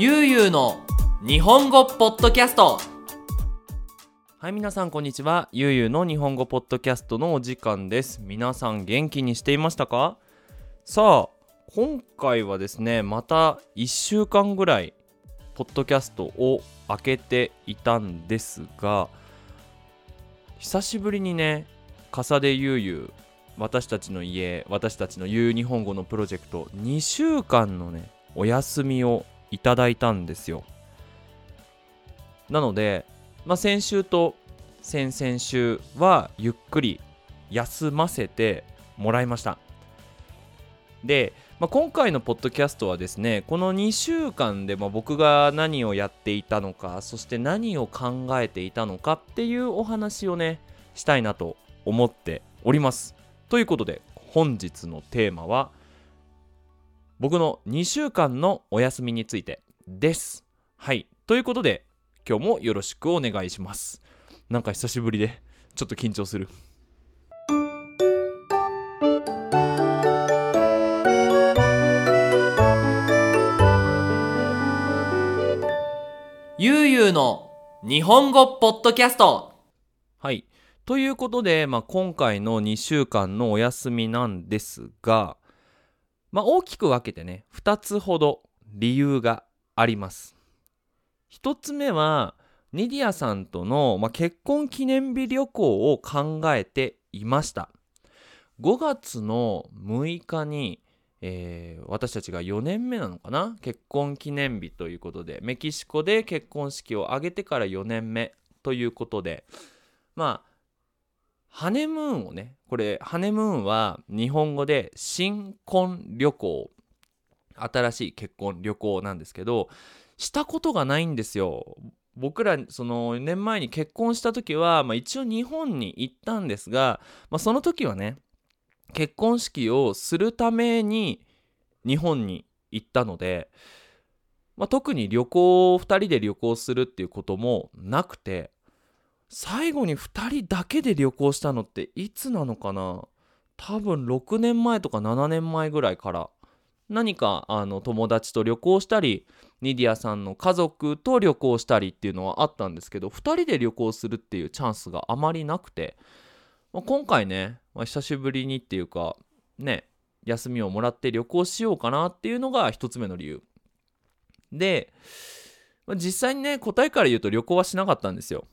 ゆうゆうの日本語ポッドキャスト。はい皆さんこんにちは。ゆうゆうの日本語ポッドキャストのお時間です。皆さん元気にしていましたか？さあ今回はですねまた1週間ぐらいポッドキャストを開けていたんですが久しぶりにね笠でゆうゆう私たちの家私たちのゆう日本語のプロジェクト2週間のねお休みをいただいたんですよ。なので、まあ、先週と先々週はゆっくり休ませてもらいました。で、まあ、今回のポッドキャストはですねこの2週間でま僕が何をやっていたのかそして何を考えていたのかっていうお話をねしたいなと思っております。ということで本日のテーマは僕の2週間のお休みについてです。はい。ということで今日もよろしくお願いします。なんか久しぶりでちょっと緊張する。ゆうゆうの日本語ポッドキャスト。はい。ということで、まあ、今回の2週間のお休みなんですが、まあ、大きく分けてね2つほど理由があります。1つ目はニディアさんとの、まあ、結婚記念日旅行を考えていました。5月の6日に、えー、私たちが4年目なのかな？結婚記念日ということでメキシコで結婚式を挙げてから4年目ということでまあハネムーンをねこれハネムーンは日本語で新婚旅行新しい結婚旅行なんですけどしたことがないんですよ。僕らその4年前に結婚した時は、まあ、一応日本に行ったんですが、まあ、その時はね結婚式をするために日本に行ったので、まあ、特に旅行2人で旅行するっていうこともなくて最後に2人だけで旅行したのっていつなのかな？多分6年前とか7年前ぐらいから。何かあの友達と旅行したりニディアさんの家族と旅行したりっていうのはあったんですけど2人で旅行するっていうチャンスがあまりなくて、まあ、今回ね、まあ、久しぶりにっていうかね休みをもらって旅行しようかなっていうのが1つ目の理由。で、まあ、実際にね答えから言うと旅行はしなかったんですよ。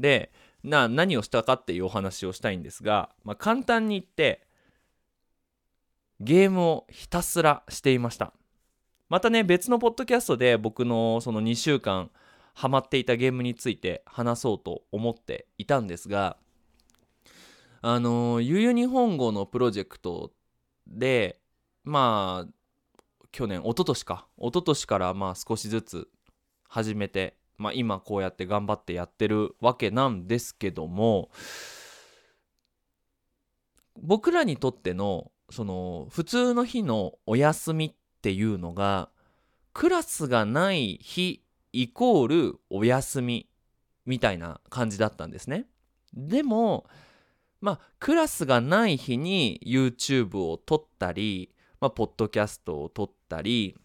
でな何をしたかっていうお話をしたいんですが、まあ、簡単に言ってゲームをひたすらしていました。またね別のポッドキャストで僕のその2週間ハマっていたゲームについて話そうと思っていたんですがあのゆゆ日本語のプロジェクトでまあ去年一昨年か。一昨年からまあ少しずつ始めてまあ、今こうやって頑張ってやってるわけなんですけども僕らにとってのその普通の日のお休みっていうのがクラスがない日イコールお休みみたいな感じだったんですね。でもまあクラスがない日に YouTube を撮ったり、まあ、ポッドキャストを撮ったり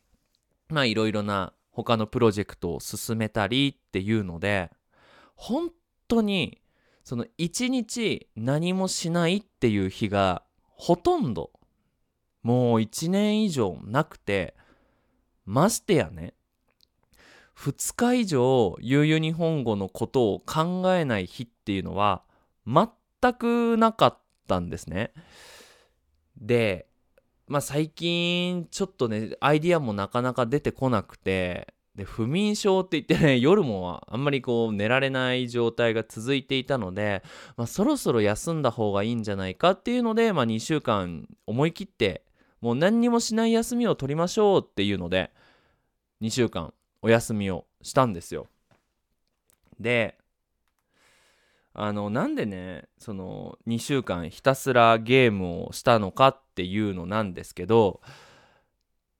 まあいろいろな他のプロジェクトを進めたりっていうので本当にその一日何もしないっていう日がほとんどもう1年以上なくてましてやね2日以上悠々日本語のことを考えない日っていうのは全くなかったんですね。でまあ最近ちょっとねアイディアもなかなか出てこなくてで不眠症って言ってね 夜もあんまりこう寝られない状態が続いていたので、まあ、そろそろ休んだ方がいいんじゃないかっていうので、まあ、2週間思い切ってもう何にもしない休みを取りましょうっていうので2週間お休みをしたんですよ。であのなんでねその2週間ひたすらゲームをしたのかっていうのなんですけど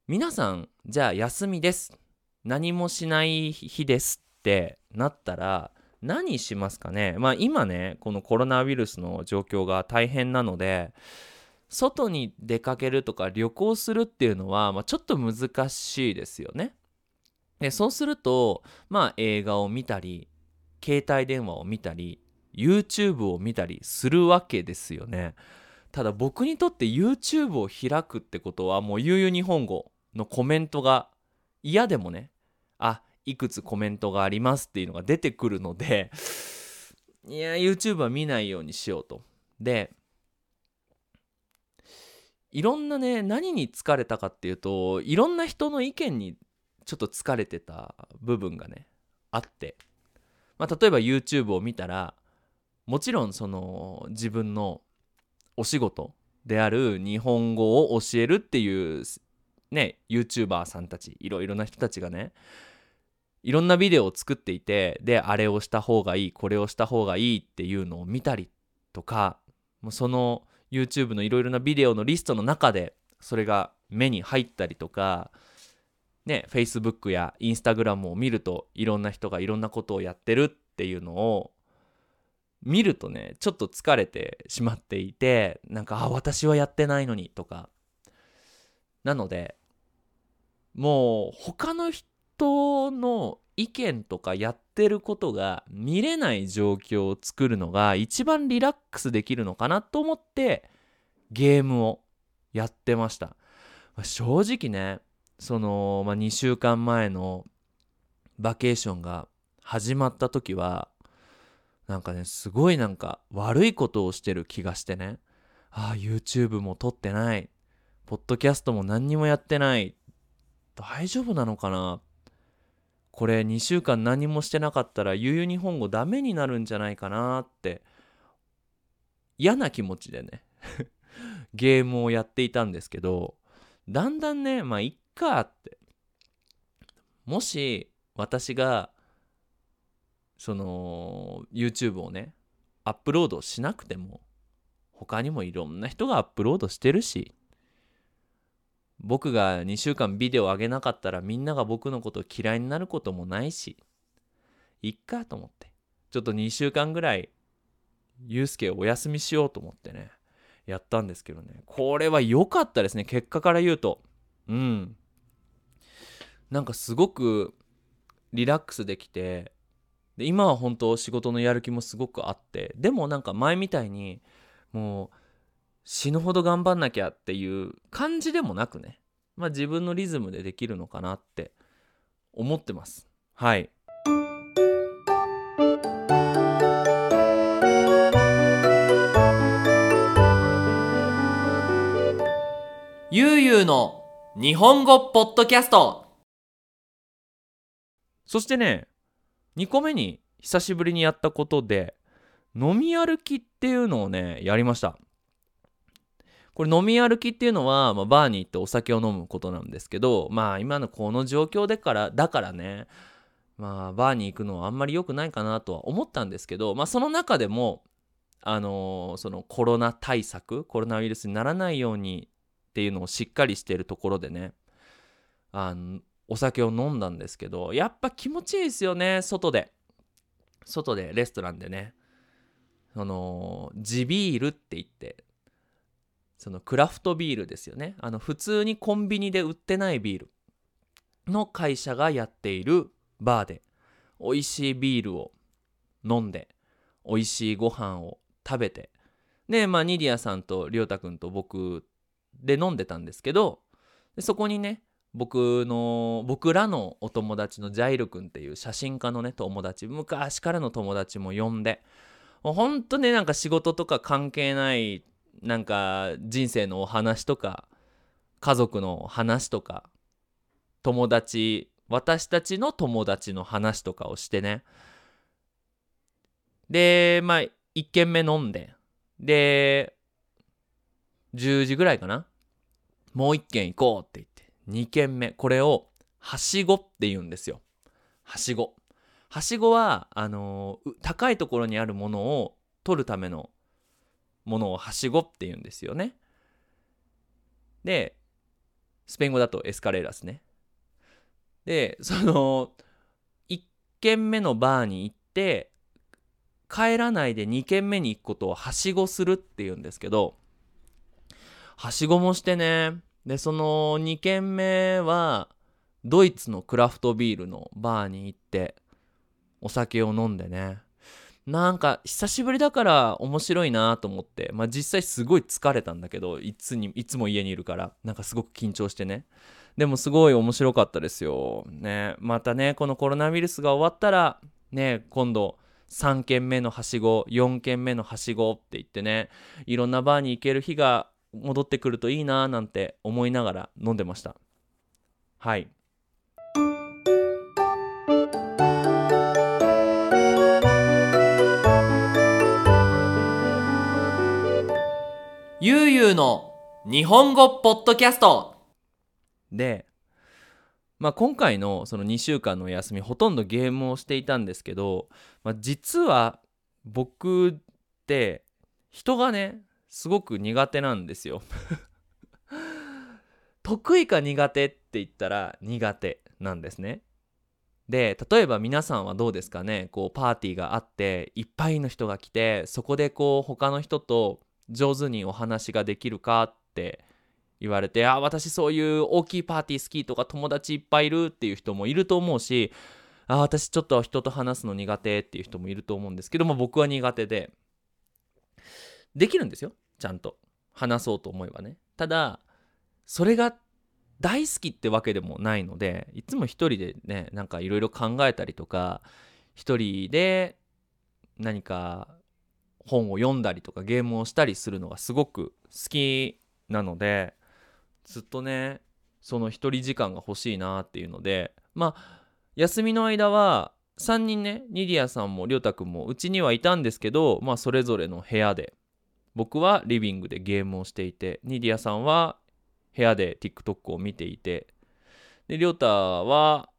皆さんじゃあ休みです何もしない日ですってなったら何しますかね？まあ今ねこのコロナウイルスの状況が大変なので外に出かけるとか旅行するっていうのは、まあ、ちょっと難しいですよね。でそうするとまあ映画を見たり携帯電話を見たり YouTube を見たりするわけですよね。ただ僕にとって YouTube を開くってことはもう悠々日本語のコメントが嫌でもねあいくつコメントがありますっていうのが出てくるのでいや YouTube は見ないようにしようと。でいろんなね何に疲れたかっていうといろんな人の意見にちょっと疲れてた部分がねあって、まあ、例えば YouTube を見たらもちろんその自分のお仕事である日本語を教えるっていうね YouTuber さんたちいろいろな人たちがねいろんなビデオを作っていてであれをした方がいいこれをした方がいいっていうのを見たりとかもうその YouTube のいろいろなビデオのリストの中でそれが目に入ったりとかね Facebook や Instagram を見るといろんな人がいろんなことをやってるっていうのを見るとねちょっと疲れてしまっていてなんかあ私はやってないのにとか。なのでもう他の人の意見とかやってることが見れない状況を作るのが一番リラックスできるのかなと思ってゲームをやってました。ま正直ねその、まあ、2週間前のバケーションが始まった時はなんかねすごいなんか悪いことをしてる気がしてね。ああ YouTube も撮ってない。ポッドキャストも何にもやってない。大丈夫なのかな。これ2週間何もしてなかったら悠々日本語ダメになるんじゃないかなって嫌な気持ちでね。ゲームをやっていたんですけどだんだんねまあいっかって。もし私がその YouTube をねアップロードしなくても他にもいろんな人がアップロードしてるし僕が2週間ビデオ上げなかったらみんなが僕のこと嫌いになることもないしいっかと思って。ちょっと2週間ぐらいゆうすけをお休みしようと思ってねやったんですけどね。これは良かったですね。結果から言うと。うん。なんかすごくリラックスできてで今は本当仕事のやる気もすごくあってでもなんか前みたいにもう死ぬほど頑張んなきゃっていう感じでもなくねまあ自分のリズムでできるのかなって思ってます。はい。ゆうゆうの日本語ポッドキャスト。そしてね2個目に久しぶりにやったことで飲み歩きっていうのをねやりました。これ飲み歩きっていうのは、まあ、バーに行ってお酒を飲むことなんですけどまあ今のこの状況でからだからねまあバーに行くのはあんまり良くないかなとは思ったんですけどまあその中でもあのーそのコロナ対策コロナウイルスにならないようにっていうのをしっかりしているところでねあのお酒を飲んだんですけどやっぱ気持ちいいですよね外で。外でレストランでね。その地ビールって言ってそのクラフトビールですよね。あの普通にコンビニで売ってないビールの会社がやっているバーで美味しいビールを飲んで美味しいご飯を食べてでまあニディアさんとりょうたくんと僕で飲んでたんですけどでそこにね僕の僕らのお友達のジャイル君っていう写真家のね友達。昔からの友達も呼んで。もうほんとねなんか仕事とか関係ないなんか人生のお話とか家族の話とか友達私たちの友達の話とかをしてね。でまあ1軒目飲んで。で10時ぐらいかな。もう1軒行こうって言って。2軒目これをはしごって言うんですよ。はしご。はしごはあのー高いところにあるものを取るためのものをはしごって言うんですよね。でスペイン語だとエスカレーラスね。でその1軒目のバーに行って帰らないで2軒目に行くことをはしごするっていうんですけどはしごもしてね。でその2軒目はドイツのクラフトビールのバーに行ってお酒を飲んでね。なんか久しぶりだから面白いなと思ってまあ実際すごい疲れたんだけどいつにいつも家にいるからなんかすごく緊張してね。でもすごい面白かったですよ。ねまたねこのコロナウイルスが終わったらね今度3軒目のはしご4軒目のはしごって言ってねいろんなバーに行ける日が戻ってくるといいななんて思いながら飲んでました。はい。ゆうゆうの日本語ポッドキャスト。で、まあ、今回のその2週間のお休みほとんどゲームをしていたんですけど、まあ、実は僕って人がねすごく苦手なんですよ。得意か苦手って言ったら苦手なんですね。で例えば皆さんはどうですかね？こうパーティーがあっていっぱいの人が来てそこでこう他の人と上手にお話ができるかって言われてあ私そういう大きいパーティー好きとか友達いっぱいいるっていう人もいると思うしあ私ちょっと人と話すの苦手っていう人もいると思うんですけども僕は苦手で。できるんですよ。ちゃんと話そうと思えばね。ただそれが大好きってわけでもないのでいつも一人でねなんかいろいろ考えたりとか一人で何か本を読んだりとかゲームをしたりするのがすごく好きなのでずっとねその一人時間が欲しいなっていうのでまあ休みの間は3人ねニディアさんもりょうたくんもうちにはいたんですけどまあそれぞれの部屋で僕はリビングでゲームをしていてニディアさんは部屋で TikTok を見ていてでりょうたは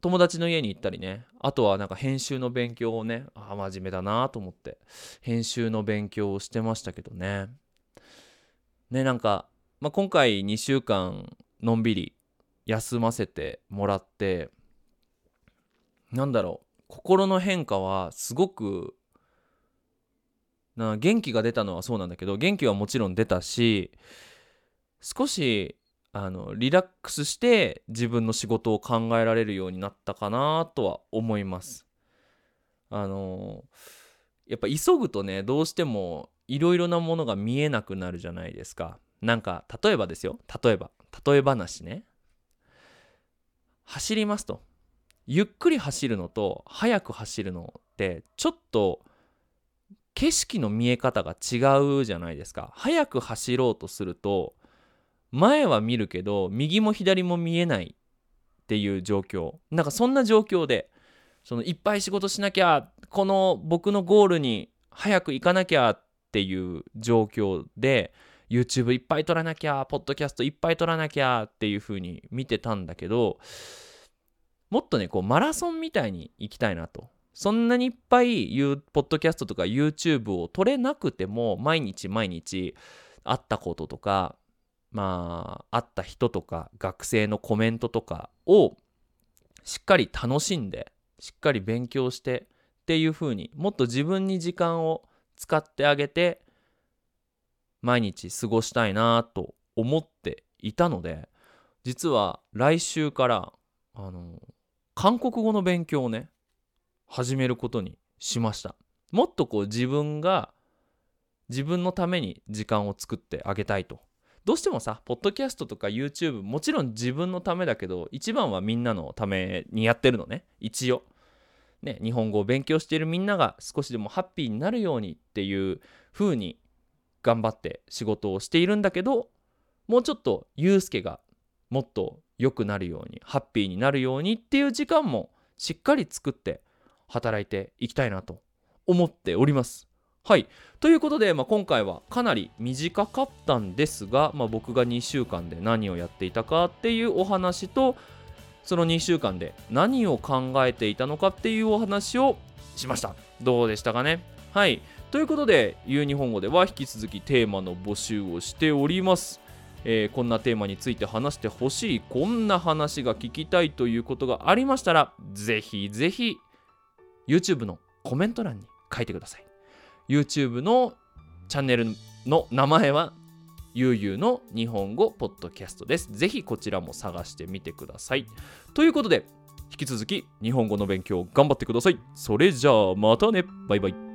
友達の家に行ったりねあとはなんか編集の勉強をねああ真面目だなと思って編集の勉強をしてましたけどね。ねなんか、まあ、今回2週間のんびり休ませてもらってなんだろう心の変化はすごくな元気が出たのはそうなんだけど元気はもちろん出たし少しあのリラックスして自分の仕事を考えられるようになったかなとは思います。あのやっぱ急ぐとねどうしてもいろいろなものが見えなくなるじゃないですか。なんか例えばですよ。例えば例え話ね。走りますと。ゆっくり走るのと速く走るのってちょっと景色の見え方が違うじゃないですか。速く走ろうとすると前は見るけど右も左も見えないっていう状況。なんかそんな状況でそのいっぱい仕事しなきゃこの僕のゴールに早く行かなきゃっていう状況で YouTube いっぱい撮らなきゃポッドキャストいっぱい撮らなきゃっていう風に見てたんだけどもっとねこうマラソンみたいに行きたいなと。そんなにいっぱいポッドキャストとか YouTube を撮れなくても毎日毎日会ったこととかまあ会った人とか学生のコメントとかをしっかり楽しんでしっかり勉強してっていう風にもっと自分に時間を使ってあげて毎日過ごしたいなと思っていたので実は来週からあの韓国語の勉強をね始めることにしました。もっとこう自分が自分のために時間を作ってあげたいと。どうしてもさポッドキャストとか YouTube もちろん自分のためだけど一番はみんなのためにやってるのね。一応。ね日本語を勉強しているみんなが少しでもハッピーになるようにっていう風に頑張って仕事をしているんだけどもうちょっとユうスケがもっと良くなるようにハッピーになるようにっていう時間もしっかり作って働いていきたいなと思っております。はい。ということで、まあ、今回はかなり短かったんですが、まあ、僕が2週間で何をやっていたかっていうお話とその2週間で何を考えていたのかっていうお話をしました。どうでしたかね？はい。ということで、ゆう日本語では引き続きテーマの募集をしております。えー、こんなテーマについて話してほしい、こんな話が聞きたいということがありましたら、ぜひぜひ YouTube のコメント欄に書いてください。YouTube のチャンネルの名前はゆうゆうの日本語ポッドキャストです。ぜひこちらも探してみてください。ということで、引き続き日本語の勉強頑張ってください。それじゃあまたね。バイバイ。